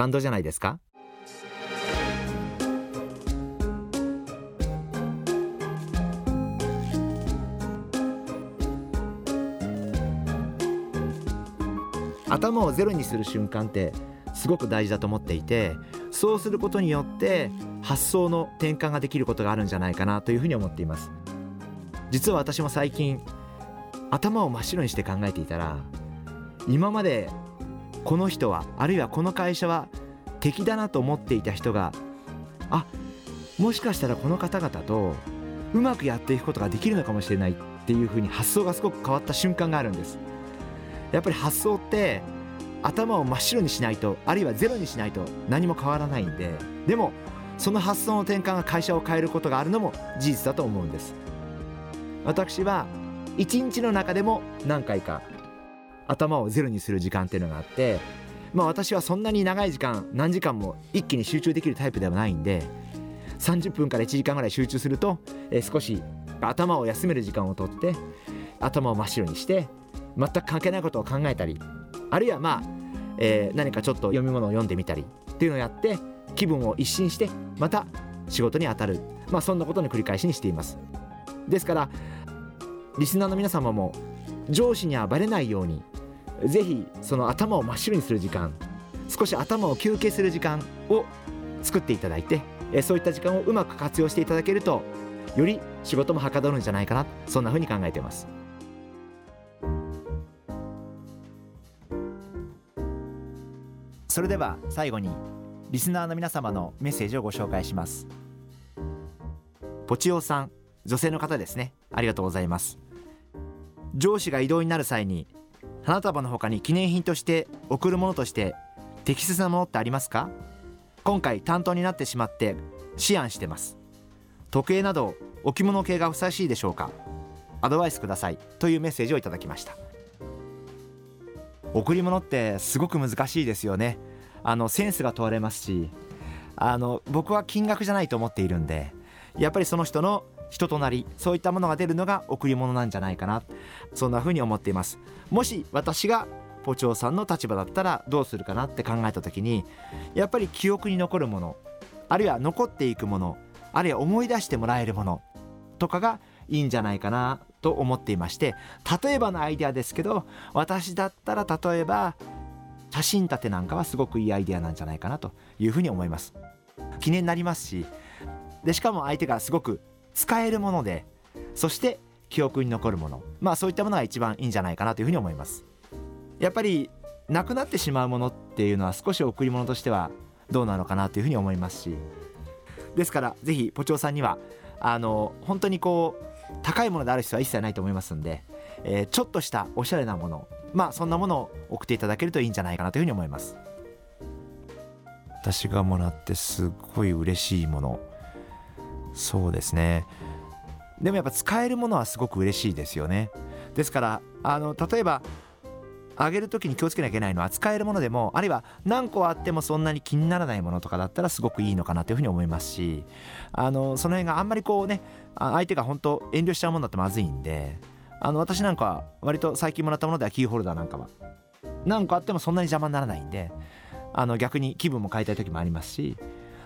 感動じゃないですか？頭をゼロにする瞬間ってすごく大事だと思っていてそうすることによって発想の転換ができることがあるんじゃないかなというふうに思っています。実は私も最近頭を真っ白にして考えていたら今までこの人はあるいはこの会社は敵だなと思っていた人があもしかしたらこの方々とうまくやっていくことができるのかもしれないっていうふうに発想がすごく変わった瞬間があるんです。やっぱり発想って頭を真っ白にしないとあるいはゼロにしないと何も変わらないんででもその発想の転換が会社を変えることがあるのも事実だと思うんです。私は一日の中でも何回か頭をゼロにする時間っていうのがあってまあ私はそんなに長い時間何時間も一気に集中できるタイプではないんで30分から1時間ぐらい集中すると、えー、少し頭を休める時間をとって頭を真っ白にして全く関係ないことを考えたりあるいはまあ、えー、何かちょっと読み物を読んでみたりっていうのをやって気分を一新してまた仕事に当たる。まあそんなことの繰り返しにしています。ですからリスナーの皆様も上司にはバレないようにぜひその頭を真っ白にする時間少し頭を休憩する時間を作っていただいてそういった時間をうまく活用していただけるとより仕事もはかどるんじゃないかなそんなふうに考えています。それでは最後にリスナーの皆様のメッセージをご紹介します。ポチオさん女性の方ですね。ありがとうございます。上司が異動になる際に花束の他に記念品として贈るものとして適切なものってありますか？今回担当になってしまって思案してます。時計など置物系がふさわしいでしょうか？アドバイスください。というメッセージをいただきました。贈り物ってすごく難しいですよね。あのセンスが問われますしあの僕は金額じゃないと思っているんでやっぱりその人の人となりそういったものが出るのが贈り物なんじゃないかな。そんな風に思っています。もし私がポチョウさんの立場だったらどうするかなって考えた時にやっぱり記憶に残るものあるいは残っていくものあるいは思い出してもらえるものとかがいいんじゃないかなと思っていまして例えばのアイデアですけど私だったら例えば写真立てなんかはすごくいいアイデアなんじゃないかなというふうに思います。記念になりますしでしかも相手がすごく使えるものでそして記憶に残るもの。まあそういったものが一番いいんじゃないかなというふうに思います。やっぱりなくなってしまうものっていうのは少し贈り物としてはどうなのかなというふうに思いますし。ですからぜひポチョウさんにはあの本当にこう高いものである必要は一切ないと思いますんで、えー、ちょっとしたおしゃれなものまあそんなものを送っていただけるといいんじゃないかなというふうに思います。私がもらってすっごい嬉しいもの。そうですね。でもやっぱ使えるものはすごく嬉しいですよね。ですからあの例えばあげる時に気をつけなきゃいけないのは使えるものでもあるいは何個あってもそんなに気にならないものとかだったらすごくいいのかなというふうに思いますしあのその辺があんまりこうね相手が本当遠慮しちゃうものだとまずいんであの私なんかは割と最近もらったものではキーホルダーなんかは何個あってもそんなに邪魔にならないんであの逆に気分も変えたい時もありますし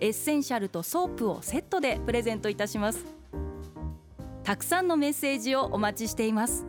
エッセンシャルとソープをセットでプレゼントいたします。たくさんのメッセージをお待ちしています。